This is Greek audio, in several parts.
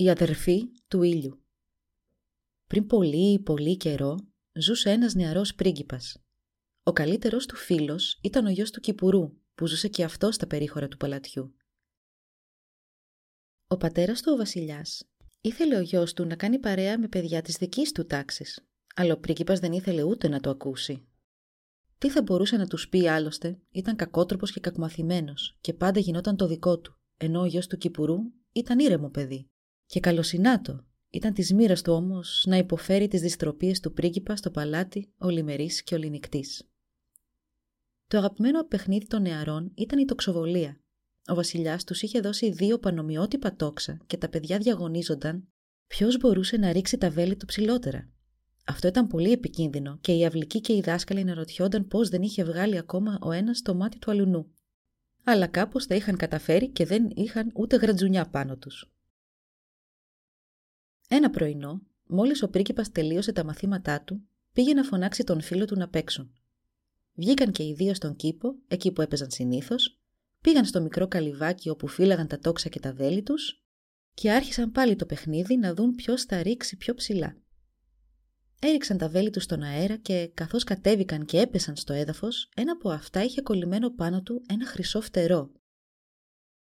Η αδερφή του ήλιου Πριν πολύ πολύ καιρό ζούσε ένας νεαρός πρίγκιπας. Ο καλύτερος του φίλος ήταν ο γιος του Κυπουρού που ζούσε και αυτός στα περίχωρα του παλατιού. Ο πατέρας του ο βασιλιάς ήθελε ο γιος του να κάνει παρέα με παιδιά της δικής του τάξης, αλλά ο πρίγκιπας δεν ήθελε ούτε να το ακούσει. Τι θα μπορούσε να τους πει άλλωστε, ήταν κακότροπος και κακομαθημένος και πάντα γινόταν το δικό του, ενώ ο γιος του Κυπουρού ήταν ήρεμο παιδί. Και καλοσυνάτο. Ήταν της μοίρας του όμως να υποφέρει τις δυστροπίες του πρίγκιπα στο παλάτι ολημερή και ολινικτή. Το αγαπημένο παιχνίδι των νεαρών ήταν η τοξοβολία. Ο βασιλιάς τους είχε δώσει δύο πανομοιότυπα τόξα και τα παιδιά διαγωνίζονταν ποιος μπορούσε να ρίξει τα βέλη του ψηλότερα. Αυτό ήταν πολύ επικίνδυνο και οι αυλικοί και οι δάσκαλοι να ρωτιόνταν πώς δεν είχε βγάλει ακόμα ο ένας το μάτι του αλουνού. Αλλά κάπως τα είχαν καταφέρει και δεν είχαν ούτε γρατζουνιά πάνω τους. Ένα πρωινό, μόλις ο πρίγκιπας τελείωσε τα μαθήματά του, πήγε να φωνάξει τον φίλο του να παίξουν. Βγήκαν και οι δύο στον κήπο, εκεί που έπαιζαν συνήθως, πήγαν στο μικρό καλυβάκι όπου φύλαγαν τα τόξα και τα βέλη τους και άρχισαν πάλι το παιχνίδι να δουν ποιος θα ρίξει πιο ψηλά. Έριξαν τα βέλη τους στον αέρα και καθώς κατέβηκαν και έπεσαν στο έδαφος, ένα από αυτά είχε κολλημένο πάνω του ένα χρυσό φτερό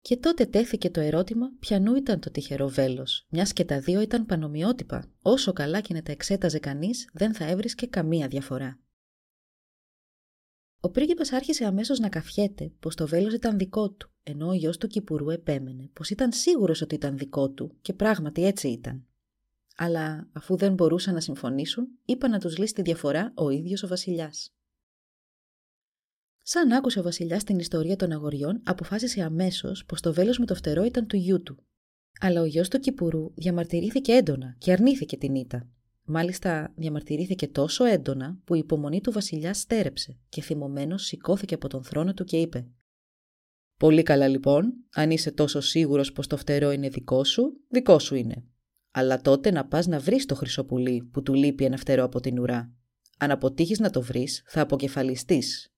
και τότε τέθηκε το ερώτημα ποιανού ήταν το τυχερό βέλος, μιας και τα δύο ήταν πανομοιότυπα. Όσο καλά και να τα εξέταζε κανείς, δεν θα έβρισκε καμία διαφορά. Ο πρίγκιπας άρχισε αμέσως να καφιέται πως το βέλος ήταν δικό του, ενώ ο γιος του Κυπουρού επέμενε πως ήταν σίγουρος ότι ήταν δικό του και πράγματι έτσι ήταν. Αλλά αφού δεν μπορούσαν να συμφωνήσουν, είπα να τους λύσει τη διαφορά ο ίδιος ο Βασιλιάς. Σαν άκουσε ο Βασιλιάς την ιστορία των αγοριών, αποφάσισε αμέσως πως το βέλος με το φτερό ήταν του γιού του. Αλλά ο γιος του Κυπουρού διαμαρτυρήθηκε έντονα και αρνήθηκε την ήττα. Μάλιστα, διαμαρτυρήθηκε τόσο έντονα που η υπομονή του Βασιλιά στέρεψε και θυμωμένος σηκώθηκε από τον θρόνο του και είπε: Πολύ καλά λοιπόν, αν είσαι τόσο σίγουρος πως το φτερό είναι δικό σου, δικό σου είναι. Αλλά τότε να πας να βρεις το χρυσοπουλί που του λείπει ένα φτερό από την ουρά. Αν αποτύχεις να το βρεις, θα αποκεφαλιστείς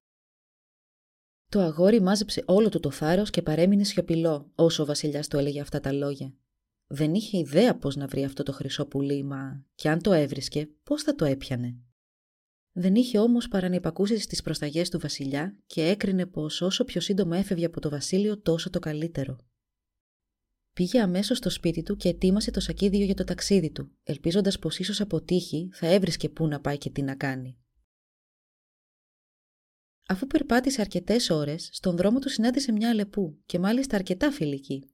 το αγόρι μάζεψε όλο του το θάρρο και παρέμεινε σιωπηλό όσο ο Βασιλιάς του έλεγε αυτά τα λόγια. Δεν είχε ιδέα πώς να βρει αυτό το χρυσό πουλί, μα και αν το έβρισκε, πώς θα το έπιανε. Δεν είχε όμως παρά να υπακούσει στις προσταγές του Βασιλιά και έκρινε πως όσο πιο σύντομα έφευγε από το Βασίλειο, τόσο το καλύτερο. Πήγε αμέσως στο σπίτι του και ετοίμασε το σακίδιο για το ταξίδι του, ελπίζοντας πως ίσως αποτύχει θα έβρισκε πού να πάει και τι να κάνει. Αφού περπάτησε αρκετές ώρες, στον δρόμο του συνάντησε μια αλεπού και μάλιστα αρκετά φιλική.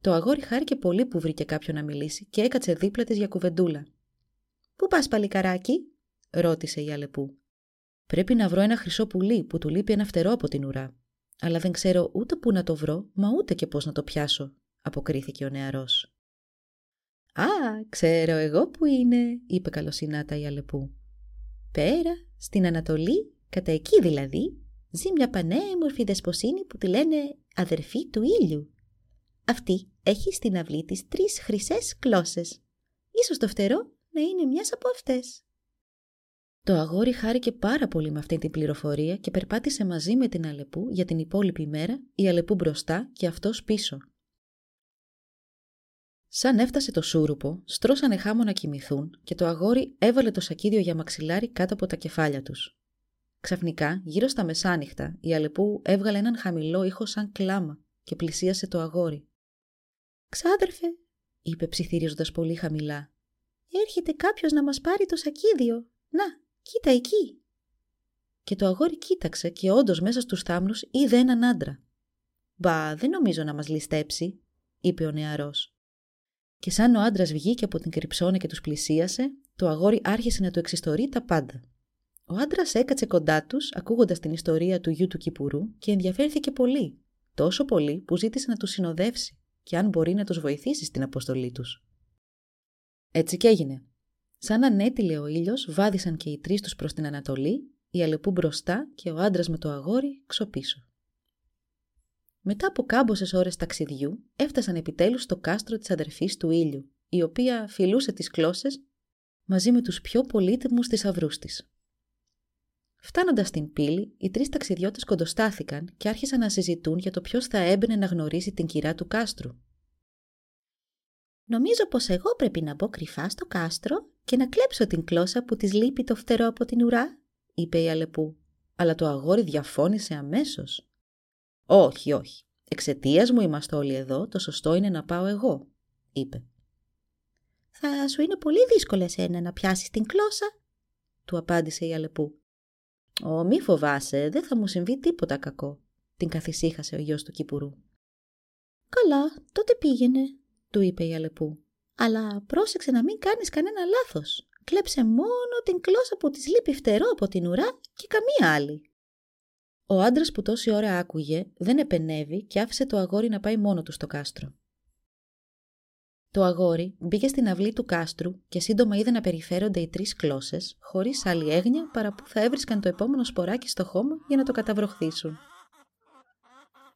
Το αγόρι χάρηκε πολύ που βρήκε κάποιον να μιλήσει και έκατσε δίπλα τη για κουβεντούλα. Πού πας, παλικαράκι, ρώτησε η αλεπού. Πρέπει να βρω ένα χρυσό πουλί που του λείπει ένα φτερό από την ουρά. Αλλά δεν ξέρω ούτε πού να το βρω, μα ούτε και πώς να το πιάσω, αποκρίθηκε ο νεαρός. Α, ξέρω εγώ που είναι, είπε καλοσυνάτα η αλεπού. Πέρα, στην Ανατολή Κατά εκεί δηλαδή ζει μια πανέμορφη δεσποσίνη που τη λένε αδερφή του ήλιου. Αυτή έχει στην αυλή της τρεις χρυσές κλώσσες. Ίσως το φτερό να είναι μιας από αυτές. Το αγόρι χάρηκε πάρα πολύ με αυτή την πληροφορία και περπάτησε μαζί με την Αλεπού για την υπόλοιπη μέρα, η Αλεπού μπροστά και αυτός πίσω. Σαν έφτασε το σούρουπο, στρώσανε χάμω να κοιμηθούν και το αγόρι έβαλε το σακίδιο για μαξιλάρι κάτω από τα κεφάλια τους. Ξαφνικά, γύρω στα μεσάνυχτα, η Αλεπού έβγαλε έναν χαμηλό ήχο σαν κλάμα και πλησίασε το αγόρι. «Ξάδερφε», είπε ψιθυρίζοντα πολύ χαμηλά, «έρχεται κάποιος να μας πάρει το σακίδιο. Να, κοίτα εκεί». Και το αγόρι κοίταξε και όντως μέσα στους θάμνους είδε έναν άντρα. «Μπα, δεν νομίζω να μας ληστέψει», είπε ο νεαρός. Και σαν ο άντρας βγήκε από την κρυψώνα και τους πλησίασε, το αγόρι άρχισε να του εξιστορεί τα πάντα. Ο άντρας έκατσε κοντά τους, ακούγοντας την ιστορία του γιου του Κυπουρού και ενδιαφέρθηκε πολύ. Τόσο πολύ που ζήτησε να τους συνοδεύσει και αν μπορεί να τους βοηθήσει στην αποστολή τους. Έτσι και έγινε. Σαν ανέτειλε ο ήλιος, βάδισαν και οι τρεις τους προς την Ανατολή, η Αλεπού μπροστά και ο άντρας με το αγόρι ξοπίσω. Μετά από κάμποσες ώρες ταξιδιού, έφτασαν επιτέλους στο κάστρο της αδερφής του ήλιου, η οποία φιλούσε τις κλώσσες μαζί με τους πιο πολύτιμους θησαυρούς της. Φτάνοντας στην πύλη, οι τρεις ταξιδιώτες κοντοστάθηκαν και άρχισαν να συζητούν για το ποιος θα έμπαινε να γνωρίσει την κυρά του κάστρου. Νομίζω πως εγώ πρέπει να μπω κρυφά στο κάστρο και να κλέψω την κλώσσα που της λείπει το φτερό από την ουρά, είπε η Αλεπού. Αλλά το αγόρι διαφώνησε αμέσως. Όχι, όχι. Εξαιτίας μου είμαστε όλοι εδώ, το σωστό είναι να πάω εγώ, είπε. Θα σου είναι πολύ δύσκολο εσένα να πιάσεις την κλώσσα, του απάντησε η Αλεπού. Ω, μη φοβάσαι, δεν θα μου συμβεί τίποτα κακό, την καθησύχασε ο γιος του Κυπουρού. Καλά, τότε πήγαινε, του είπε η Αλεπού. Αλλά πρόσεξε να μην κάνεις κανένα λάθος. Κλέψε μόνο την κλώσσα που της λείπει φτερό από την ουρά και καμία άλλη. Ο άντρας που τόση ώρα άκουγε δεν επενεύει και άφησε το αγόρι να πάει μόνο του στο κάστρο. Το αγόρι μπήκε στην αυλή του κάστρου και σύντομα είδε να περιφέρονται οι τρεις κλώσσε, χωρίς άλλη έγνοια παρά που θα έβρισκαν το επόμενο σποράκι στο χώμα για να το καταβροχθήσουν.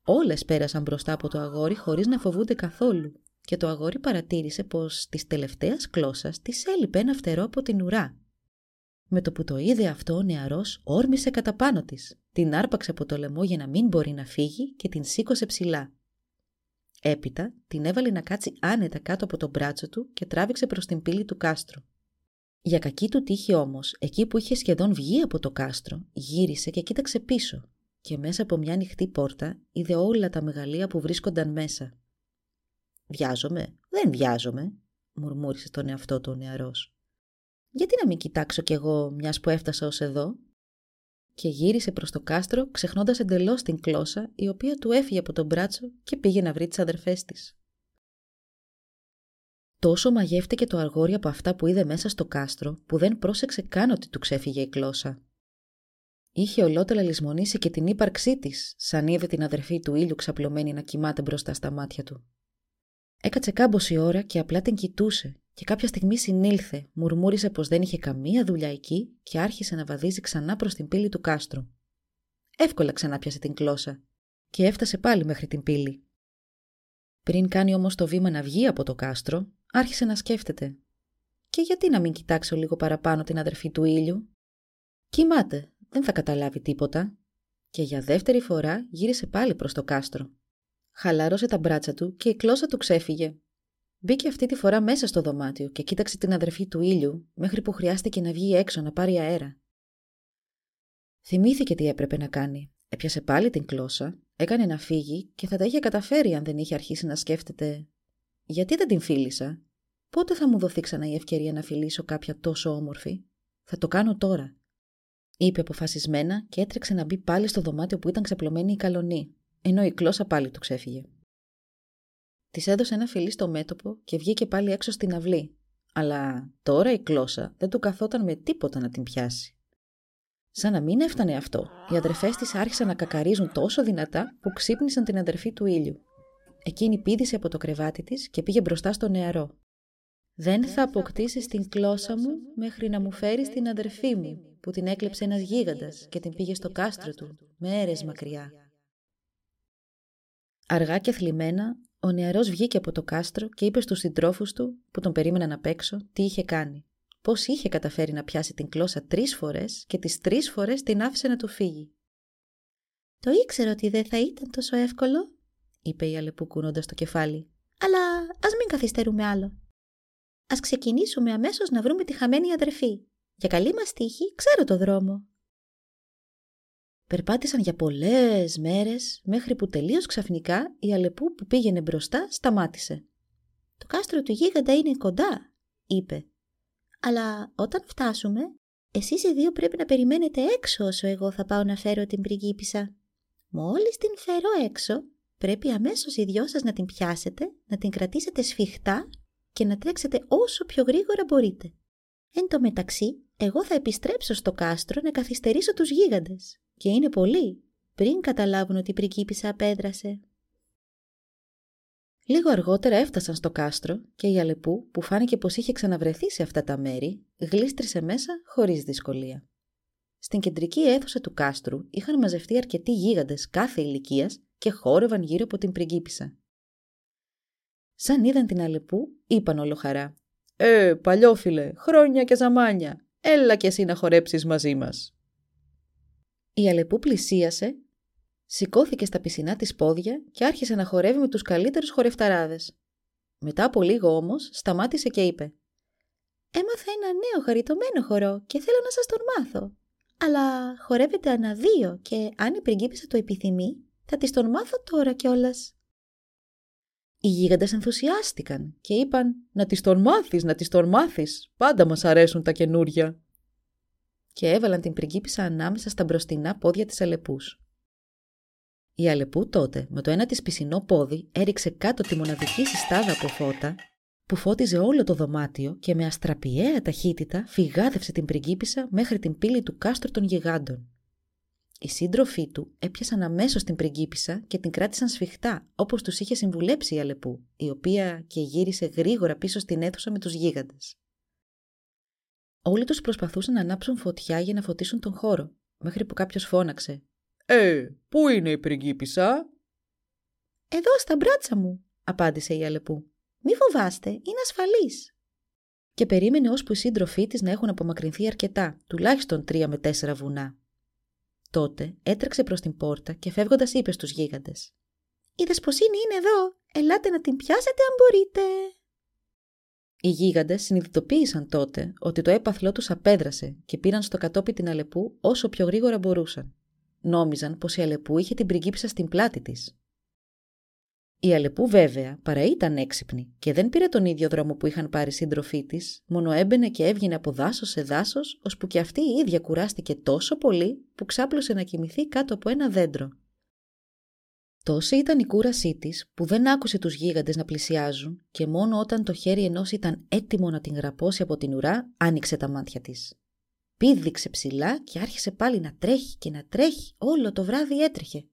Όλες πέρασαν μπροστά από το αγόρι χωρίς να φοβούνται καθόλου, και το αγόρι παρατήρησε πως της τελευταίας κλώσσα της έλειπε ένα φτερό από την ουρά. Με το που το είδε αυτό, ο νεαρός όρμησε κατά πάνω της, την άρπαξε από το λαιμό για να μην μπορεί να φύγει και την σήκωσε ψηλά. Έπειτα την έβαλε να κάτσει άνετα κάτω από το μπράτσο του και τράβηξε προς την πύλη του κάστρου. Για κακή του τύχη όμως, εκεί που είχε σχεδόν βγει από το κάστρο, γύρισε και κοίταξε πίσω και μέσα από μια ανοιχτή πόρτα είδε όλα τα μεγαλεία που βρίσκονταν μέσα. «Βιάζομαι, δεν βιάζομαι», μουρμούρισε στον εαυτό του ο νεαρός. «Γιατί να μην κοιτάξω κι εγώ μιας που έφτασα ως εδώ» και γύρισε προς το κάστρο ξεχνώντας εντελώς την κλώσσα η οποία του έφυγε από τον μπράτσο και πήγε να βρει τις αδερφές της. Τόσο μαγεύτηκε το αργόρι από αυτά που είδε μέσα στο κάστρο που δεν πρόσεξε καν ότι του ξέφυγε η κλώσσα. Είχε ολότελα λησμονήσει και την ύπαρξή της, σαν είδε την αδερφή του ήλιου ξαπλωμένη να κοιμάται μπροστά στα μάτια του. Έκατσε κάμποση ώρα και απλά την κοιτούσε και κάποια στιγμή συνήλθε, μουρμούρισε πως δεν είχε καμία δουλειά εκεί και άρχισε να βαδίζει ξανά προς την πύλη του κάστρου. Εύκολα ξανά πιάσε την κλώσσα και έφτασε πάλι μέχρι την πύλη. Πριν κάνει όμως το βήμα να βγει από το κάστρο, άρχισε να σκέφτεται. Και γιατί να μην κοιτάξω λίγο παραπάνω την αδερφή του ήλιου; Κοιμάται, δεν θα καταλάβει τίποτα. Και για δεύτερη φορά γύρισε πάλι προς το κάστρο. Χαλάρωσε τα μπράτσα του και η κλώσσα του ξέφυγε Μπήκε αυτή τη φορά μέσα στο δωμάτιο και κοίταξε την αδερφή του ήλιου μέχρι που χρειάστηκε να βγει έξω να πάρει αέρα. Θυμήθηκε τι έπρεπε να κάνει. Έπιασε πάλι την κλώσσα, έκανε να φύγει και θα τα είχε καταφέρει αν δεν είχε αρχίσει να σκέφτεται «Γιατί δεν την φίλησα, πότε θα μου δοθεί ξανά η ευκαιρία να φιλήσω κάποια τόσο όμορφη, θα το κάνω τώρα» είπε αποφασισμένα και έτρεξε να μπει πάλι στο δωμάτιο που ήταν ξαπλωμένη η καλονή, ενώ η κλώσσα πάλι του ξέφυγε. Της έδωσε ένα φιλί στο μέτωπο και βγήκε πάλι έξω στην αυλή. Αλλά τώρα η κλώσσα δεν του καθόταν με τίποτα να την πιάσει. Σαν να μην έφτανε αυτό, οι αδερφές της άρχισαν να κακαρίζουν τόσο δυνατά που ξύπνησαν την αδερφή του ήλιου. Εκείνη πήδησε από το κρεβάτι της και πήγε μπροστά στο νεαρό. Δεν θα αποκτήσεις την κλώσσα μου μέχρι να μου φέρεις την αδερφή μου, που την έκλεψε ένας γίγαντας και την πήγε στο κάστρο του, μέρε μακριά. Αργά και θλιμμένα, ο νεαρός βγήκε από το κάστρο και είπε στους συντρόφους του, που τον περίμεναν απ' έξω, τι είχε κάνει. Πώς είχε καταφέρει να πιάσει την κλώσσα τρεις φορές και τις τρεις φορές την άφησε να του φύγει. «Το ήξερα ότι δεν θα ήταν τόσο εύκολο», είπε η Αλεπού κουνώντας το κεφάλι. «Αλλά ας μην καθυστερούμε άλλο. Ας ξεκινήσουμε αμέσως να βρούμε τη χαμένη αδερφή. Για καλή μας τύχη ξέρω το δρόμο». Περπάτησαν για πολλές μέρες μέχρι που τελείως ξαφνικά η Αλεπού που πήγαινε μπροστά σταμάτησε. «Το κάστρο του γίγαντα είναι κοντά», είπε. «Αλλά όταν φτάσουμε, εσείς οι δύο πρέπει να περιμένετε έξω όσο εγώ θα πάω να φέρω την πριγκίπισσα. Μόλις την φέρω έξω, πρέπει αμέσως οι δυο σας να την πιάσετε, να την κρατήσετε σφιχτά και να τρέξετε όσο πιο γρήγορα μπορείτε. Εν τω μεταξύ, εγώ θα επιστρέψω στο κάστρο να καθυστερήσω τους γίγαντες και είναι πολλοί πριν καταλάβουν ότι η πριγκίπισσα απέδρασε. Λίγο αργότερα έφτασαν στο κάστρο και η Αλεπού, που φάνηκε πως είχε ξαναβρεθεί σε αυτά τα μέρη, γλίστρησε μέσα χωρίς δυσκολία. Στην κεντρική αίθουσα του κάστρου είχαν μαζευτεί αρκετοί γίγαντες κάθε ηλικίας και χόρευαν γύρω από την πριγκίπισσα. Σαν είδαν την Αλεπού, είπαν ολοχαρά «Ε, παλιόφιλε, χρόνια και ζαμάνια, έλα κι εσύ να χορέψεις μαζί μας». Η Αλεπού πλησίασε, σηκώθηκε στα πισινά της πόδια και άρχισε να χορεύει με τους καλύτερους χορευταράδες. Μετά από λίγο όμως σταμάτησε και είπε «Έμαθα ένα νέο χαριτωμένο χορό και θέλω να σας τον μάθω. Αλλά χορεύεται ανά δύο και αν η πριγκίπισσα το επιθυμεί θα της τον μάθω τώρα κιόλας. Οι γίγαντες ενθουσιάστηκαν και είπαν «Να της τον μάθεις, να της τον μάθεις, πάντα μας αρέσουν τα καινούρια» και έβαλαν την πριγκίπισσα ανάμεσα στα μπροστινά πόδια της Αλεπούς. Η Αλεπού τότε με το ένα της πισινό πόδι έριξε κάτω τη μοναδική συστάδα από φώτα που φώτιζε όλο το δωμάτιο και με αστραπιαία ταχύτητα φυγάδευσε την πριγκίπισσα μέχρι την πύλη του κάστρου των γιγάντων. Οι σύντροφοί του έπιασαν αμέσως την πριγκίπισσα και την κράτησαν σφιχτά, όπως τους είχε συμβουλέψει η Αλεπού, η οποία και γύρισε γρήγορα πίσω στην αίθουσα με τους γίγαντες. Όλοι τους προσπαθούσαν να ανάψουν φωτιά για να φωτίσουν τον χώρο, μέχρι που κάποιος φώναξε. Ε, πού είναι η πριγκίπισσα; Εδώ στα μπράτσα μου, απάντησε η Αλεπού. Μη φοβάστε, είναι ασφαλής. Και περίμενε ώσπου οι σύντροφοί της να έχουν απομακρυνθεί αρκετά, τουλάχιστον τρία με τέσσερα βουνά. Τότε έτρεξε προς την πόρτα και φεύγοντας είπε στους γίγαντες: Η δεσποσίνη είναι εδώ. Ελάτε να την πιάσετε αν μπορείτε. Οι γίγαντες συνειδητοποίησαν τότε ότι το έπαθλό τους απέδρασε και πήραν στο κατόπι την Αλεπού όσο πιο γρήγορα μπορούσαν. Νόμιζαν πως η Αλεπού είχε την πριγκίψα στην πλάτη της. Η Αλεπού βέβαια παρά ήταν έξυπνη και δεν πήρε τον ίδιο δρόμο που είχαν πάρει σύντροφοί της, μόνο έμπαινε και έβγαινε από δάσος σε δάσος, ώσπου και αυτή η ίδια κουράστηκε τόσο πολύ που ξάπλωσε να κοιμηθεί κάτω από ένα δέντρο. Τόση ήταν η κούρασή της που δεν άκουσε τους γίγαντες να πλησιάζουν και μόνο όταν το χέρι ενός ήταν έτοιμο να την γραπώσει από την ουρά, άνοιξε τα μάτια της. Πήδηξε ψηλά και άρχισε πάλι να τρέχει και να τρέχει, όλο το βράδυ έτρεχε.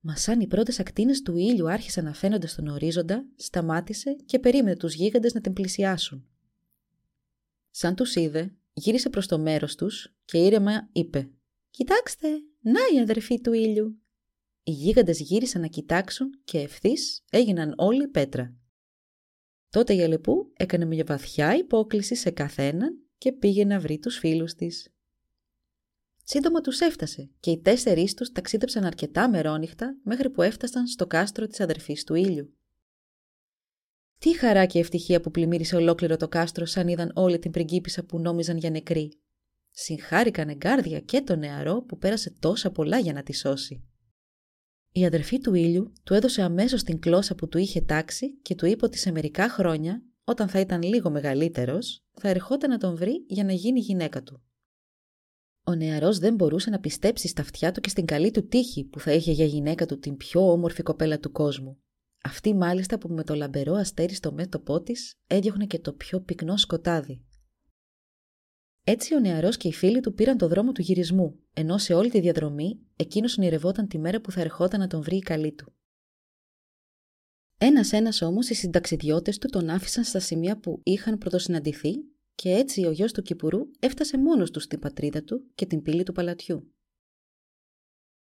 Μα σαν οι πρώτες ακτίνες του ήλιου άρχισαν να φαίνονται στον ορίζοντα, σταμάτησε και περίμενε τους γίγαντες να την πλησιάσουν. Σαν τους είδε, γύρισε προς το μέρος τους και ήρεμα είπε: Κοιτάξτε, να η αδερφή του ήλιου. Οι γίγαντες γύρισαν να κοιτάξουν και ευθύς έγιναν όλοι πέτρα. Τότε η Αλεπού έκανε μια βαθιά υπόκληση σε καθέναν και πήγε να βρει τους φίλους της. Σύντομα τους έφτασε και οι τέσσερις τους ταξίδεψαν αρκετά μερόνυχτα μέχρι που έφτασαν στο κάστρο της αδερφής του ήλιου. Τι χαρά και ευτυχία που πλημμύρισε ολόκληρο το κάστρο σαν είδαν όλη την πριγκίπισσα που νόμιζαν για νεκρή. Συγχάρηκαν εγκάρδια και το νεαρό που πέρασε τόσα πολλά για να τη σώσει. Η αδερφή του ήλιου του έδωσε αμέσως την κλώσσα που του είχε τάξει και του είπε ότι σε μερικά χρόνια, όταν θα ήταν λίγο μεγαλύτερος, θα ερχόταν να τον βρει για να γίνει γυναίκα του. Ο νεαρός δεν μπορούσε να πιστέψει στα αυτιά του και στην καλή του τύχη που θα είχε για γυναίκα του την πιο όμορφη κοπέλα του κόσμου. Αυτή μάλιστα που με το λαμπερό αστέρι στο μέτωπό της έδιωχνε και το πιο πυκνό σκοτάδι. Έτσι ο νεαρός και οι φίλοι του πήραν το δρόμο του γυρισμού, ενώ σε όλη τη διαδρομή εκείνος ονειρευόταν τη μέρα που θα ερχόταν να τον βρει η καλή του. Ένα-ένα όμως οι συνταξιδιώτες του τον άφησαν στα σημεία που είχαν πρωτοσυναντηθεί και έτσι ο γιος του Κυπουρού έφτασε μόνος του στην πατρίδα του και την πύλη του παλατιού.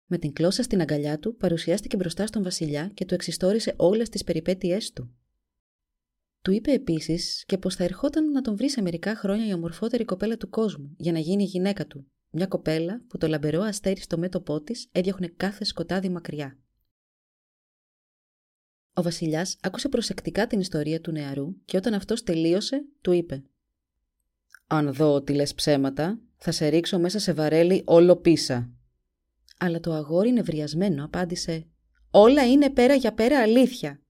Με την κλώσσα στην αγκαλιά του παρουσιάστηκε μπροστά στον βασιλιά και του εξιστόρισε όλες τις περιπέτειές του. Του είπε επίσης και πως θα ερχόταν να τον βρει σε μερικά χρόνια η ομορφότερη κοπέλα του κόσμου για να γίνει η γυναίκα του, μια κοπέλα που το λαμπερό αστέρι στο μέτωπό της έδιωχνε κάθε σκοτάδι μακριά. Ο Βασιλιάς άκουσε προσεκτικά την ιστορία του νεαρού και όταν αυτός τελείωσε, του είπε: αν δω ότι λες ψέματα, θα σε ρίξω μέσα σε βαρέλι όλο πίσα. Αλλά το αγόρι νευριασμένο απάντησε «Όλα είναι πέρα για πέρα αλήθεια».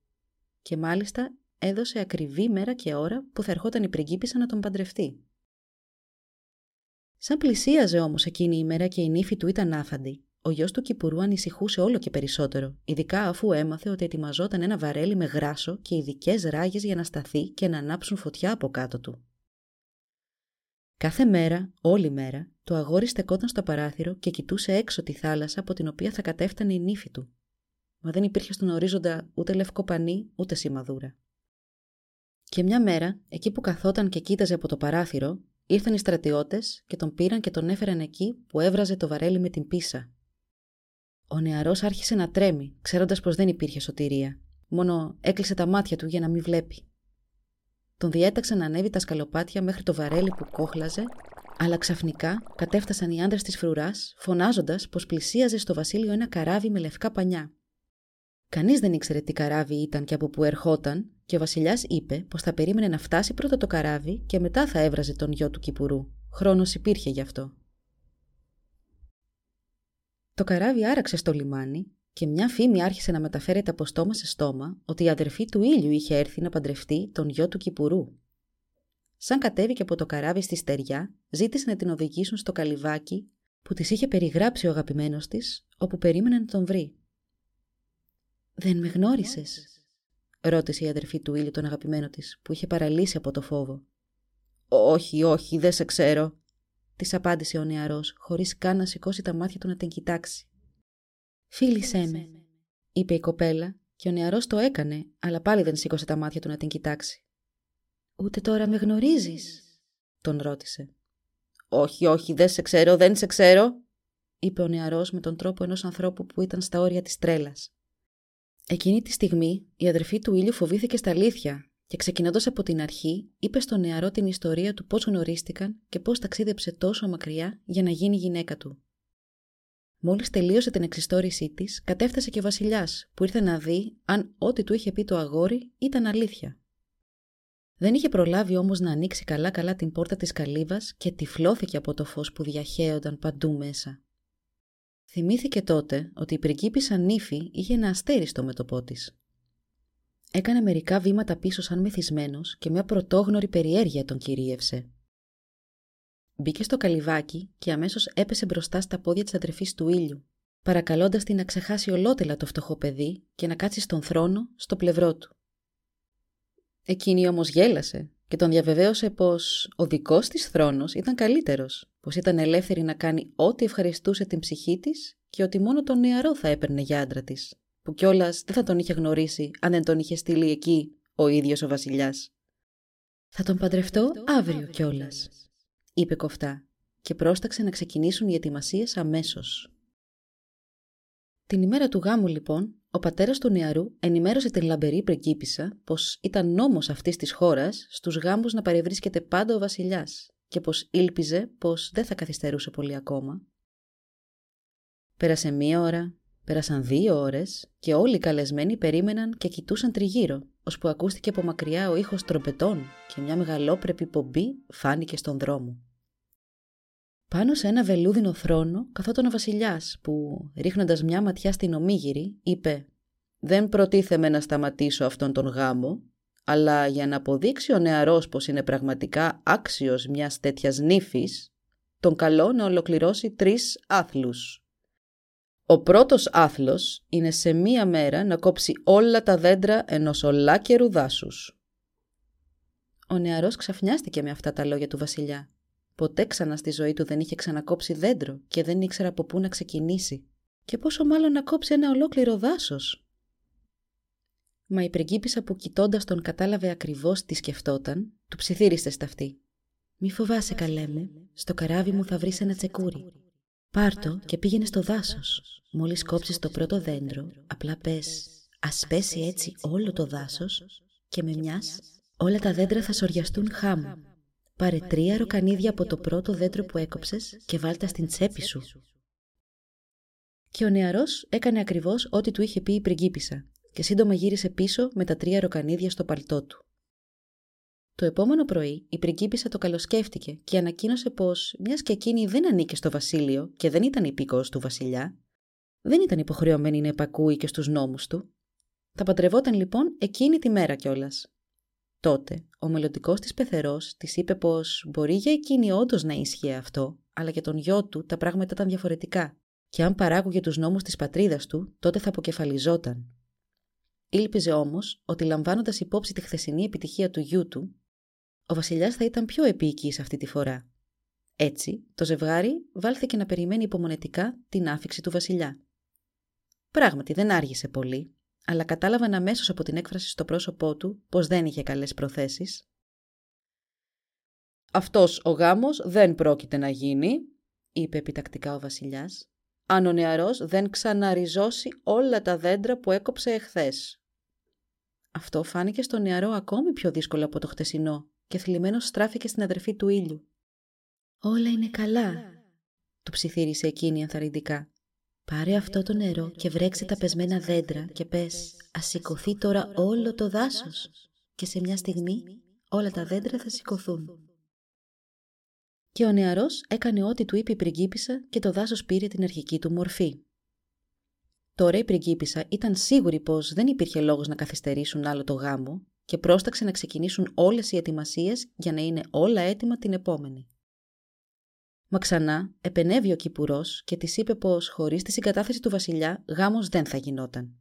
Και μάλιστα έδωσε ακριβή μέρα και ώρα που θα ερχόταν η πριγκίπισσα να τον παντρευτεί. Σαν πλησίαζε όμως εκείνη η μέρα και η νύφη του ήταν άφαντη, ο γιος του Κυπουρού ανησυχούσε όλο και περισσότερο, ειδικά αφού έμαθε ότι ετοιμαζόταν ένα βαρέλι με γράσο και ειδικές ράγες για να σταθεί και να ανάψουν φωτιά από κάτω του. Κάθε μέρα, όλη μέρα, το αγόρι στεκόταν στο παράθυρο και κοιτούσε έξω τη θάλασσα από την οποία θα κατέφτανε η νύφη του. μα δεν υπήρχε στον ορίζοντα ούτε λευκό πανί, ούτε σημαδούρα. Και μια μέρα, εκεί που καθόταν και κοίταζε από το παράθυρο, ήρθαν οι στρατιώτες και τον πήραν και τον έφεραν εκεί που έβραζε το βαρέλι με την πίσα. Ο νεαρός άρχισε να τρέμει, ξέροντας πως δεν υπήρχε σωτηρία. Μόνο έκλεισε τα μάτια του για να μην βλέπει. Τον διέταξε να ανέβει τα σκαλοπάτια μέχρι το βαρέλι που κόχλαζε, αλλά ξαφνικά κατέφτασαν οι άντρες της φρουράς, φωνάζοντας πως πλησίαζε στο βασίλειο ένα καράβι με λευκά πανιά. Κανείς δεν ήξερε τι καράβι ήταν και από πού ερχόταν, και ο Βασιλιάς είπε πως θα περίμενε να φτάσει πρώτα το καράβι και μετά θα έβραζε τον γιο του Κυπουρού. Χρόνος υπήρχε γι' αυτό. Το καράβι άραξε στο λιμάνι και μια φήμη άρχισε να μεταφέρεται από στόμα σε στόμα ότι η αδερφή του ήλιου είχε έρθει να παντρευτεί τον γιο του Κυπουρού. Σαν κατέβηκε από το καράβι στη στεριά, ζήτησε να την οδηγήσουν στο καλυβάκι που της είχε περιγράψει ο αγαπημένος της, όπου περίμενε να τον βρει. Δεν με γνώρισες, ρώτησε η αδερφή του ήλιου τον αγαπημένο της, που είχε παραλύσει από το φόβο. Όχι, όχι, δεν σε ξέρω, της απάντησε ο νεαρός, χωρίς καν να σηκώσει τα μάτια του να την κοιτάξει. Φίλησέ με, είπε η κοπέλα, και ο νεαρός το έκανε, αλλά πάλι δεν σήκωσε τα μάτια του να την κοιτάξει. Ούτε τώρα με γνωρίζεις, τον ρώτησε. Όχι, όχι, δεν σε ξέρω, δεν σε ξέρω, είπε ο νεαρός με τον τρόπο ενός ανθρώπου που ήταν στα όρια της τρέλας. Εκείνη τη στιγμή η αδερφή του ήλιου φοβήθηκε στα αλήθεια και ξεκινώντας από την αρχή, είπε στον νεαρό την ιστορία του πώς γνωρίστηκαν και πώς ταξίδεψε τόσο μακριά για να γίνει γυναίκα του. Μόλις τελείωσε την εξιστόρησή της, κατέφτασε και ο Βασιλιάς, που ήρθε να δει αν ό,τι του είχε πει το αγόρι ήταν αλήθεια. Δεν είχε προλάβει όμως να ανοίξει καλά-καλά την πόρτα της καλύβας και τυφλώθηκε από το φως που διαχέονταν παντού μέσα. Θυμήθηκε τότε ότι η πριγκίπισσα νύφη είχε ένα αστέρι στο μέτωπό τη. Έκανε μερικά βήματα πίσω σαν μεθυσμένος και μια πρωτόγνωρη περιέργεια τον κυρίευσε. Μπήκε στο καλυβάκι και αμέσως έπεσε μπροστά στα πόδια της αδερφή του ήλιου, παρακαλώντας την να ξεχάσει ολότελα το φτωχό παιδί και να κάτσει στον θρόνο στο πλευρό του. Εκείνη όμως γέλασε και τον διαβεβαίωσε πως ο δικός της θρόνος ήταν καλύτερος, πως ήταν ελεύθερη να κάνει ό,τι ευχαριστούσε την ψυχή της και ότι μόνο τον νεαρό θα έπαιρνε για άντρα της, που κιόλας δεν θα τον είχε γνωρίσει αν δεν τον είχε στείλει εκεί ο ίδιος ο Βασιλιάς. Θα τον παντρευτώ αύριο κιόλας, είπε κοφτά και πρόσταξε να ξεκινήσουν οι ετοιμασίες αμέσως. Την ημέρα του γάμου, λοιπόν, ο πατέρας του νεαρού ενημέρωσε την λαμπερή πριγκίπισσα πως ήταν νόμος αυτής της χώρας στους γάμους να παρευρίσκεται πάντα ο Βασιλιάς και πως ήλπιζε πως δεν θα καθυστερούσε πολύ ακόμα. Πέρασε μία ώρα, πέρασαν δύο ώρες και όλοι οι καλεσμένοι περίμεναν και κοιτούσαν τριγύρω, ώσπου ακούστηκε από μακριά ο ήχος τρομπετών και μια μεγαλόπρεπη πομπή φάνηκε στον δρόμο. Πάνω σε ένα βελούδινο θρόνο καθόταν ο Βασιλιάς, που, ρίχνοντας μια ματιά στην ομίγυρη, είπε: Δεν προτίθεμαι να σταματήσω αυτόν τον γάμο, αλλά για να αποδείξει ο νεαρός πως είναι πραγματικά άξιος μιας τέτοιας νύφης, τον καλό να ολοκληρώσει τρεις άθλους. Ο πρώτος άθλος είναι σε μία μέρα να κόψει όλα τα δέντρα ενός ολάκερου δάσους. Ο νεαρός ξαφνιάστηκε με αυτά τα λόγια του βασιλιά. Ποτέ ξανά στη ζωή του δεν είχε ξανακόψει δέντρο και δεν ήξερα από πού να ξεκινήσει. Και πόσο μάλλον να κόψει ένα ολόκληρο δάσος. Μα η πριγκίπισσα που κοιτώντας τον κατάλαβε ακριβώς τι σκεφτόταν, του ψιθύριστε στα αυτή. Μη φοβάσαι καλέ μου, στο καράβι μου θα βρεις ένα τσεκούρι. Πάρτο και πήγαινε στο δάσος. Μόλις κόψεις το πρώτο δέντρο, απλά πες «Ας πέσει έτσι όλο το δάσος» και με μιας όλα τα δέντρα θα σοριαστούν χάμου Πάρε τρία ροκανίδια από το πρώτο δέντρο που έκοψες και βάλτα στην τσέπη σου. Και ο νεαρός έκανε ακριβώς ό,τι του είχε πει η πριγκίπισσα και σύντομα γύρισε πίσω με τα τρία ροκανίδια στο παλτό του. Το επόμενο πρωί η πριγκίπισσα το καλοσκέφτηκε και ανακοίνωσε πως, μιας και εκείνη δεν ανήκε στο βασίλειο και δεν ήταν υπήκοος του βασιλιά, δεν ήταν υποχρεωμένη να επακούει και στους νόμους του. Θα παντρευόταν λοιπόν εκείνη τη μέρα κιόλας. Τότε, ο μελλοντικός της πεθερός της είπε πως μπορεί για εκείνη όντως να ίσχυε αυτό, αλλά για τον γιο του τα πράγματα ήταν διαφορετικά, και αν παράγωγε τους νόμους της πατρίδας του, τότε θα αποκεφαλιζόταν. Ήλπιζε όμως ότι λαμβάνοντας υπόψη τη χθεσινή επιτυχία του γιού του, ο Βασιλιάς θα ήταν πιο επίοικης αυτή τη φορά. Έτσι, το ζευγάρι βάλθηκε να περιμένει υπομονετικά την άφηξη του Βασιλιά. Πράγματι δεν άργησε πολύ, αλλά κατάλαβαν αμέσως από την έκφραση στο πρόσωπό του πως δεν είχε καλές προθέσεις. «Αυτός ο γάμος δεν πρόκειται να γίνει», είπε επιτακτικά ο βασιλιάς, «αν ο νεαρός δεν ξαναριζώσει όλα τα δέντρα που έκοψε εχθές». Αυτό φάνηκε στο νεαρό ακόμη πιο δύσκολο από το χτεσινό και θλιμμένος στράφηκε στην αδερφή του ήλιου. «Όλα είναι καλά», του ψιθύρισε εκείνη ενθαρρυντικά. Πάρε αυτό το νερό και βρέξε τα πεσμένα δέντρα και πες «Ας σηκωθεί τώρα όλο το δάσος» και σε μια στιγμή όλα τα δέντρα θα σηκωθούν. Και ο νεαρός έκανε ό,τι του είπε η πριγκίπισσα και το δάσος πήρε την αρχική του μορφή. Τώρα η πριγκίπισσα ήταν σίγουρη πως δεν υπήρχε λόγος να καθυστερήσουν άλλο το γάμο και πρόσταξε να ξεκινήσουν όλες οι ετοιμασίες για να είναι όλα έτοιμα την επόμενη. Μα ξανά επενέβη ο Κυπουρός και της είπε πως χωρίς τη συγκατάθεση του Βασιλιά γάμος δεν θα γινόταν.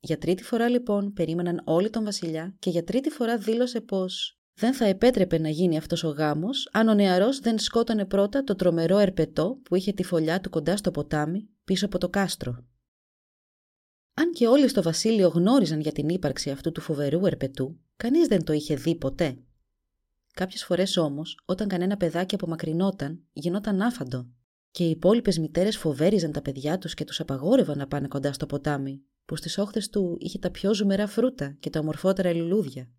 Για τρίτη φορά λοιπόν περίμεναν όλοι τον Βασιλιά και για τρίτη φορά δήλωσε πως δεν θα επέτρεπε να γίνει αυτός ο γάμος αν ο νεαρός δεν σκότωνε πρώτα το τρομερό ερπετό που είχε τη φωλιά του κοντά στο ποτάμι πίσω από το κάστρο. Αν και όλοι στο βασίλειο γνώριζαν για την ύπαρξη αυτού του φοβερού ερπετού, κανείς δεν το είχε δει ποτέ. Κάποιες φορές όμως, όταν κανένα παιδάκι απομακρυνόταν, γινόταν άφαντο και οι υπόλοιπες μητέρες φοβέριζαν τα παιδιά τους και τους απαγόρευαν να πάνε κοντά στο ποτάμι, που στις όχθες του είχε τα πιο ζουμερά φρούτα και τα ομορφότερα λουλούδια.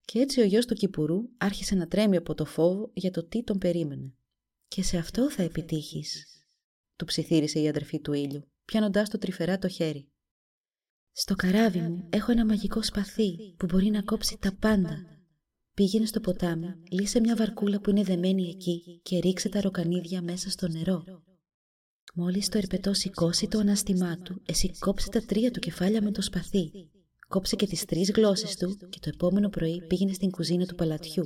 Και έτσι ο γιος του Κυπουρού άρχισε να τρέμει από το φόβο για το τι τον περίμενε. «Και σε αυτό θα επιτύχεις», του ψιθύρισε η αδερφή του ήλιου, πιάνοντάς το τρυφερά το χέρι. «Στο καράβι μου έχω ένα μαγικό σπαθί που μπορεί να κόψει τα πάντα Πήγαινε στο ποτάμι, λύσε μια βαρκούλα που είναι δεμένη εκεί και ρίξε τα ροκανίδια μέσα στο νερό. Μόλις το ερπετό σηκώσει το ανάστημά του, εσύ κόψε τα τρία του κεφάλια με το σπαθί. Κόψε και τις τρεις γλώσσες του και το επόμενο πρωί πήγαινε στην κουζίνα του παλατιού.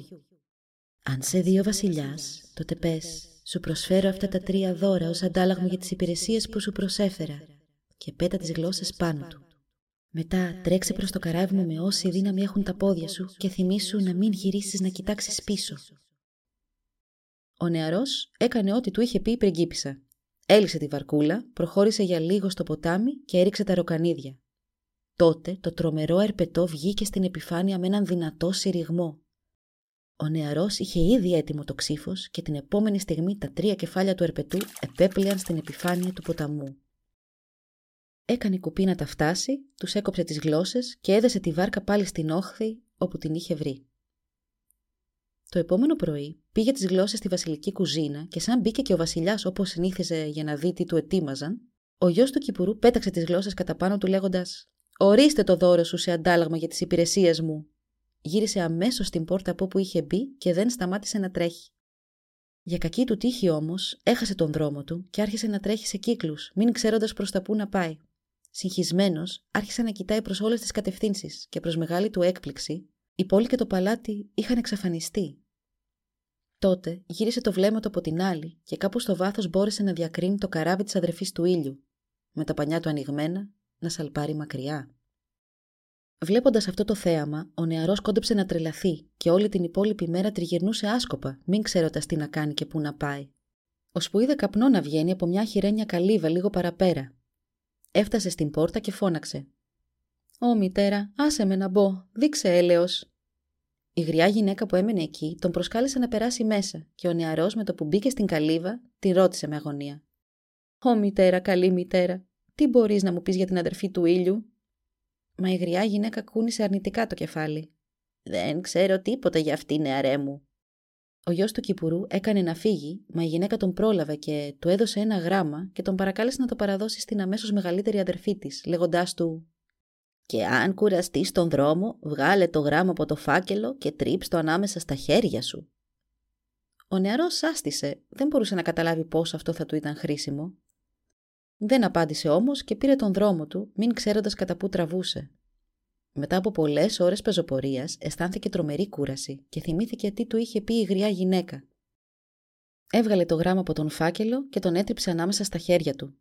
Αν σε δει ο βασιλιάς, τότε πες, σου προσφέρω αυτά τα τρία δώρα ως αντάλλαγμα για τις υπηρεσίες που σου προσέφερα και πέτα τις γλώσσες πάνω του. Μετά τρέξε προς το καράβι μου με όση δύναμη έχουν τα πόδια σου και θυμίσου να μην γυρίσεις να κοιτάξεις πίσω. Ο νεαρός έκανε ό,τι του είχε πει η πριγκίπισσα. Έλυσε τη βαρκούλα, προχώρησε για λίγο στο ποτάμι και έριξε τα ροκανίδια. Τότε το τρομερό ερπετό βγήκε στην επιφάνεια με έναν δυνατό συρριγμό. Ο νεαρός είχε ήδη έτοιμο το ξύφος και την επόμενη στιγμή τα τρία κεφάλια του ερπετού επέπλεαν στην επιφάνεια του ποταμού. Έκανε κουπί να τα φτάσει, τους έκοψε τις γλώσσες και έδεσε τη βάρκα πάλι στην όχθη όπου την είχε βρει. Το επόμενο πρωί πήγε τις γλώσσες στη βασιλική κουζίνα και σαν μπήκε και ο βασιλιάς όπως συνήθιζε για να δει τι του ετοίμαζαν, ο γιος του Κυπουρού πέταξε τις γλώσσες κατά πάνω του λέγοντας: Ορίστε το δώρο σου σε αντάλλαγμα για τις υπηρεσίες μου. Γύρισε αμέσως στην πόρτα από όπου είχε μπει και δεν σταμάτησε να τρέχει. Για κακή του τύχη όμως, έχασε τον δρόμο του και άρχισε να τρέχει σε κύκλους, μην ξέροντας προς τα πού να πάει. Συγχυσμένος, άρχισε να κοιτάει προς όλες τις κατευθύνσεις και προς μεγάλη του έκπληξη, η πόλη και το παλάτι είχαν εξαφανιστεί. Τότε γύρισε το βλέμμα του από την άλλη και κάπου στο βάθος μπόρεσε να διακρίνει το καράβι της αδερφής του ήλιου, με τα πανιά του ανοιγμένα, να σαλπάρει μακριά. Βλέποντας αυτό το θέαμα, ο νεαρός κόντεψε να τρελαθεί και όλη την υπόλοιπη μέρα τριγυρνούσε άσκοπα, μην ξέροντα τι να κάνει και πού να πάει. Ώσπου είδε καπνό να βγαίνει από μια χειρένια καλύβα λίγο παραπέρα Έφτασε στην πόρτα και φώναξε. «Ω μητέρα, άσε με να μπω, δείξε έλεος». Η γριά γυναίκα που έμενε εκεί τον προσκάλεσε να περάσει μέσα και ο νεαρός με το που μπήκε στην καλύβα τη ρώτησε με αγωνία. «Ω μητέρα, καλή μητέρα, τι μπορείς να μου πεις για την αδερφή του ήλιου» Μα η γριά γυναίκα κούνησε αρνητικά το κεφάλι. «Δεν ξέρω τίποτα για αυτή, νεαρέ μου», ο γιος του Κυπουρού έκανε να φύγει, μα η γυναίκα τον πρόλαβε και του έδωσε ένα γράμμα και τον παρακάλεσε να το παραδώσει στην αμέσως μεγαλύτερη αδερφή της, λέγοντάς του «Και αν κουραστείς στον δρόμο, βγάλε το γράμμα από το φάκελο και τρίψ το ανάμεσα στα χέρια σου». Ο νεαρός άστησε, δεν μπορούσε να καταλάβει πώς αυτό θα του ήταν χρήσιμο. Δεν απάντησε όμως και πήρε τον δρόμο του, μην ξέροντας κατά πού τραβούσε. Μετά από πολλές ώρες πεζοπορίας, αισθάνθηκε τρομερή κούραση και θυμήθηκε τι του είχε πει η γριά γυναίκα. Έβγαλε το γράμμα από τον φάκελο και τον έτριψε ανάμεσα στα χέρια του.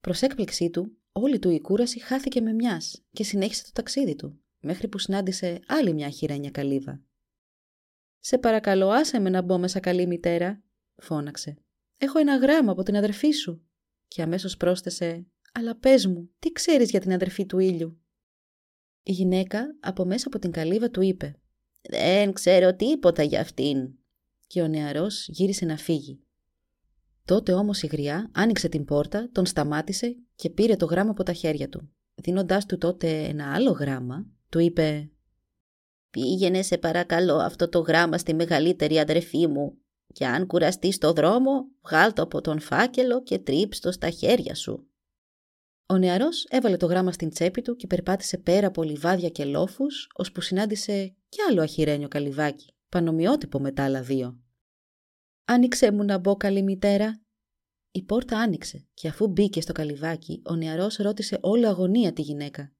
Προς έκπληξή του, όλη του η κούραση χάθηκε με μιας και συνέχισε το ταξίδι του, μέχρι που συνάντησε άλλη μια χειρένια καλύβα. Σε παρακαλώ, άσε με να μπω μέσα, καλή μητέρα, φώναξε. Έχω ένα γράμμα από την αδερφή σου. Και αμέσως πρόσθεσε: Αλλά πες μου, τι ξέρεις για την αδερφή του ήλιου. Η γυναίκα από μέσα από την καλύβα του είπε «Δεν ξέρω τίποτα για αυτήν» και ο νεαρός γύρισε να φύγει. Τότε όμως η γριά άνοιξε την πόρτα, τον σταμάτησε και πήρε το γράμμα από τα χέρια του. Δίνοντάς του τότε ένα άλλο γράμμα, του είπε «Πήγαινε σε παρακαλώ αυτό το γράμμα στη μεγαλύτερη αδερφή μου και αν κουραστείς στο δρόμο, βγάλ το από τον φάκελο και τρίψ το στα χέρια σου». Ο νεαρός έβαλε το γράμμα στην τσέπη του και περπάτησε πέρα από λιβάδια και λόφους, ώσπου συνάντησε κι άλλο αχυρένιο καλυβάκι, πανομοιότυπο με τα άλλα δύο. «Άνοιξε μου να μπω, καλή μητέρα». Η πόρτα άνοιξε και αφού μπήκε στο καλυβάκι, ο νεαρός ρώτησε όλη αγωνία τη γυναίκα.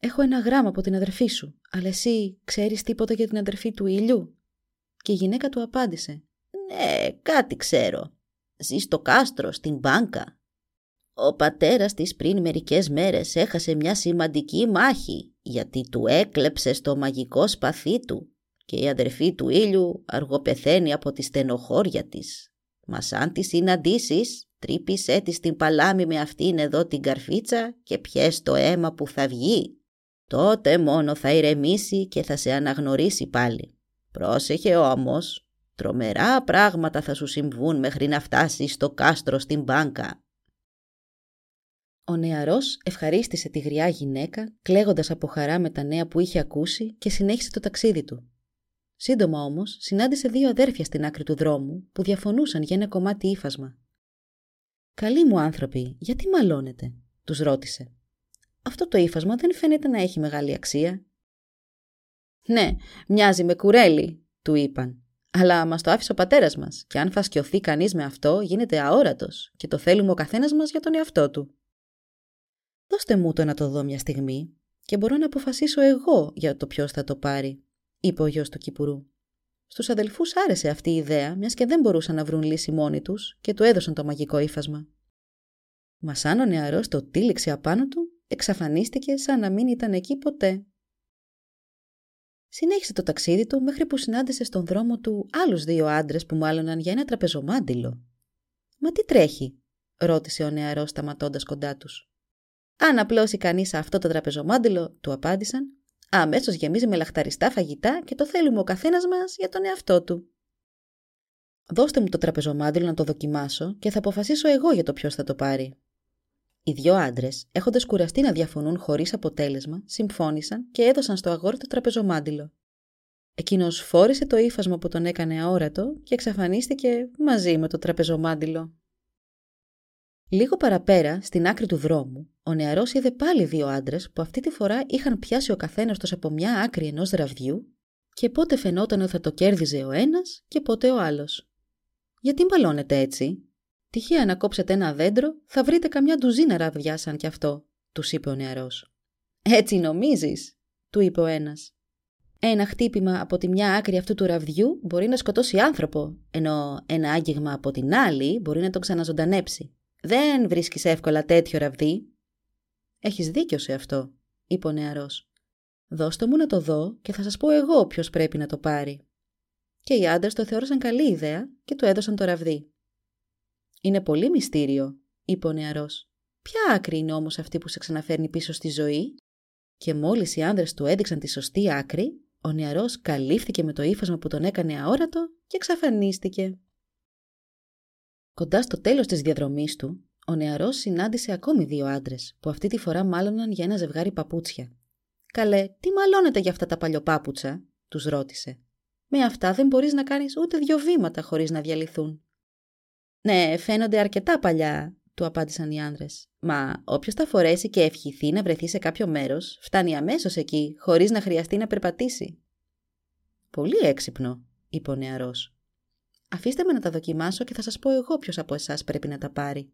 «Έχω ένα γράμμα από την αδερφή σου, αλλά εσύ ξέρεις τίποτα για την αδερφή του ήλιου» και η γυναίκα του απάντησε «Ναι, κάτι ξέρω. Ζει στο κάστρο, στην μπάνκα. Ο πατέρας της πριν μερικές μέρες έχασε μια σημαντική μάχη γιατί του έκλεψες το μαγικό σπαθί του και η αδερφή του ήλιου αργοπεθαίνει από τη στενοχώρια της. Μα σαν τη συναντήσεις, τρύπησέ της την παλάμη με αυτήν εδώ την καρφίτσα και πιες το αίμα που θα βγει. Τότε μόνο θα ηρεμήσει και θα σε αναγνωρίσει πάλι. Πρόσεχε όμως, τρομερά πράγματα θα σου συμβούν μέχρι να φτάσεις στο κάστρο στην μπάνκα. Ο νεαρός ευχαρίστησε τη γριά γυναίκα, κλαίγοντας από χαρά με τα νέα που είχε ακούσει και συνέχισε το ταξίδι του. Σύντομα όμως συνάντησε δύο αδέρφια στην άκρη του δρόμου που διαφωνούσαν για ένα κομμάτι ύφασμα. Καλοί μου άνθρωποι, γιατί μαλώνετε, τους ρώτησε. Αυτό το ύφασμα δεν φαίνεται να έχει μεγάλη αξία. Ναι, μοιάζει με κουρέλι, του είπαν. Αλλά μας το άφησε ο πατέρας μας, και αν φασκιωθεί κανείς με αυτό, γίνεται αόρατος, και το θέλουμε ο καθένας μας για τον εαυτό του. Δώστε μου το να το δω μια στιγμή, και μπορώ να αποφασίσω εγώ για το ποιος θα το πάρει είπε ο γιος του Κυπουρού. Στους αδελφούς άρεσε αυτή η ιδέα, μιας και δεν μπορούσαν να βρουν λύση μόνοι τους και του έδωσαν το μαγικό ύφασμα. Μας σαν ο νεαρός το τύλιξε απάνω του, εξαφανίστηκε σαν να μην ήταν εκεί ποτέ. Συνέχισε το ταξίδι του μέχρι που συνάντησε στον δρόμο του άλλους δύο άντρες που μάλλοναν για ένα τραπεζομάντιλο. Μα τι τρέχει, ρώτησε ο νεαρός σταματώντας κοντά τους. Αν απλώσει κανείς αυτό το τραπεζομάντιλο, του απάντησαν, Αμέσως γεμίζει με λαχταριστά φαγητά και το θέλουμε ο καθένας μας για τον εαυτό του. Δώστε μου το τραπεζομάντιλο να το δοκιμάσω και θα αποφασίσω εγώ για το ποιος θα το πάρει. Οι δυο άντρες, έχοντας κουραστεί να διαφωνούν χωρίς αποτέλεσμα, συμφώνησαν και έδωσαν στο αγόρι το τραπεζομάντιλο. Εκείνος φόρησε το ύφασμα που τον έκανε αόρατο και εξαφανίστηκε μαζί με το τραπεζομάντιλο. Λίγο παραπέρα, στην άκρη του δρόμου, ο νεαρός είδε πάλι δύο άντρες που αυτή τη φορά είχαν πιάσει ο καθένας τους από μια άκρη ενός ραβδιού και πότε φαινόταν ότι θα το κέρδιζε ο ένας και πότε ο άλλος. Γιατί μπαλώνετε έτσι, Τυχαία να κόψετε ένα δέντρο, θα βρείτε καμιά ντουζίνα ραβδιά σαν κι αυτό, τους είπε ο νεαρός. Έτσι νομίζεις, του είπε ο ένας. Ένα χτύπημα από τη μια άκρη αυτού του ραβδιού μπορεί να σκοτώσει άνθρωπο, ενώ ένα άγγιγμα από την άλλη μπορεί να τον ξαναζωντανέψει. Δεν βρίσκεις εύκολα τέτοιο ραβδί. Έχεις δίκιο σε αυτό, είπε ο νεαρός. Δώστε μου να το δω και θα σας πω εγώ ποιος πρέπει να το πάρει. Και οι άντρες το θεώρησαν καλή ιδέα και του έδωσαν το ραβδί. Είναι πολύ μυστήριο, είπε ο νεαρός. Ποια άκρη είναι όμως αυτή που σε ξαναφέρνει πίσω στη ζωή; Και μόλις οι άνδρες του έδειξαν τη σωστή άκρη, ο νεαρός καλύφθηκε με το ύφασμα που τον έκανε αόρατο και εξαφανίστηκε. Κοντά στο τέλος της διαδρομής του, ο νεαρός συνάντησε ακόμη δύο άντρες, που αυτή τη φορά μάλωναν για ένα ζευγάρι παπούτσια. Καλέ, τι μαλώνετε για αυτά τα παλιοπάπουτσα, τους ρώτησε. Με αυτά δεν μπορείς να κάνεις ούτε δύο βήματα χωρίς να διαλυθούν. Ναι, φαίνονται αρκετά παλιά, του απάντησαν οι άντρες. Μα όποιος τα φορέσει και ευχηθεί να βρεθεί σε κάποιο μέρος, φτάνει αμέσως εκεί, χωρίς να χρειαστεί να περπατήσει. Πολύ έξυπνο, είπε ο νεαρός. Αφήστε με να τα δοκιμάσω και θα σας πω εγώ ποιος από εσάς πρέπει να τα πάρει.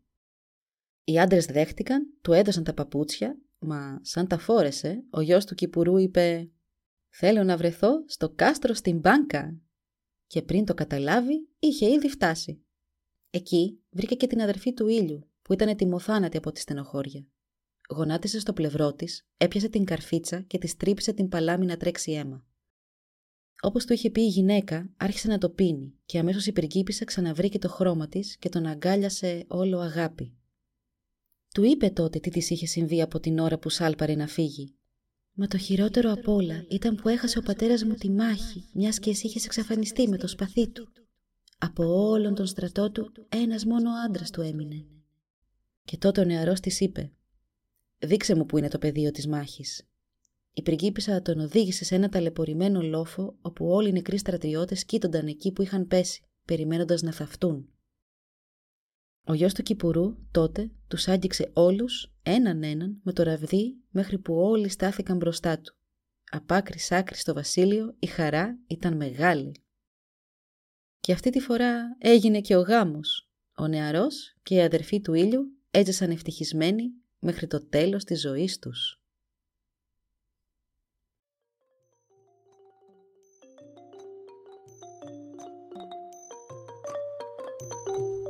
Οι άντρες δέχτηκαν, του έδωσαν τα παπούτσια, μα σαν τα φόρεσε, ο γιος του Κυπουρού είπε «Θέλω να βρεθώ στο κάστρο στην μπάνκα» και πριν το καταλάβει είχε ήδη φτάσει. Εκεί βρήκε και την αδερφή του ήλιου που ήταν ετοιμοθάνατη από τη στενοχώρια. Γονάτισε στο πλευρό της, έπιασε την καρφίτσα και της τρύπησε την παλάμη να τρέξει αίμα. Όπως του είχε πει η γυναίκα, άρχισε να το πίνει και αμέσως η πριγκίπισσα ξαναβρήκε το χρώμα της και τον αγκάλιασε όλο αγάπη. Του είπε τότε τι της είχε συμβεί από την ώρα που σάλπαρε να φύγει. Μα το χειρότερο απ' όλα ήταν που έχασε ο πατέρας μου τη μάχη, μιας και εσύ είχες εξαφανιστεί με το σπαθί του. Από όλον τον στρατό του, ένας μόνο άντρας του έμεινε. Και τότε ο νεαρός της είπε «Δείξε μου που είναι το πεδίο της μάχης». Η πριγκίπισσα τον οδήγησε σε ένα ταλαιπωρημένο λόφο όπου όλοι οι νεκροί στρατιώτες κοίτονταν εκεί που είχαν πέσει, περιμένοντας να θαυτούν. Ο γιος του Κυπουρού τότε τους άγγιξε όλους έναν έναν με το ραβδί μέχρι που όλοι στάθηκαν μπροστά του. Απ' άκρη άκρη στο βασίλειο η χαρά ήταν μεγάλη. Και αυτή τη φορά έγινε και ο γάμος. Ο νεαρός και η αδερφή του ήλιου έζησαν ευτυχισμένοι μέχρι το τέλος της ζωής τους.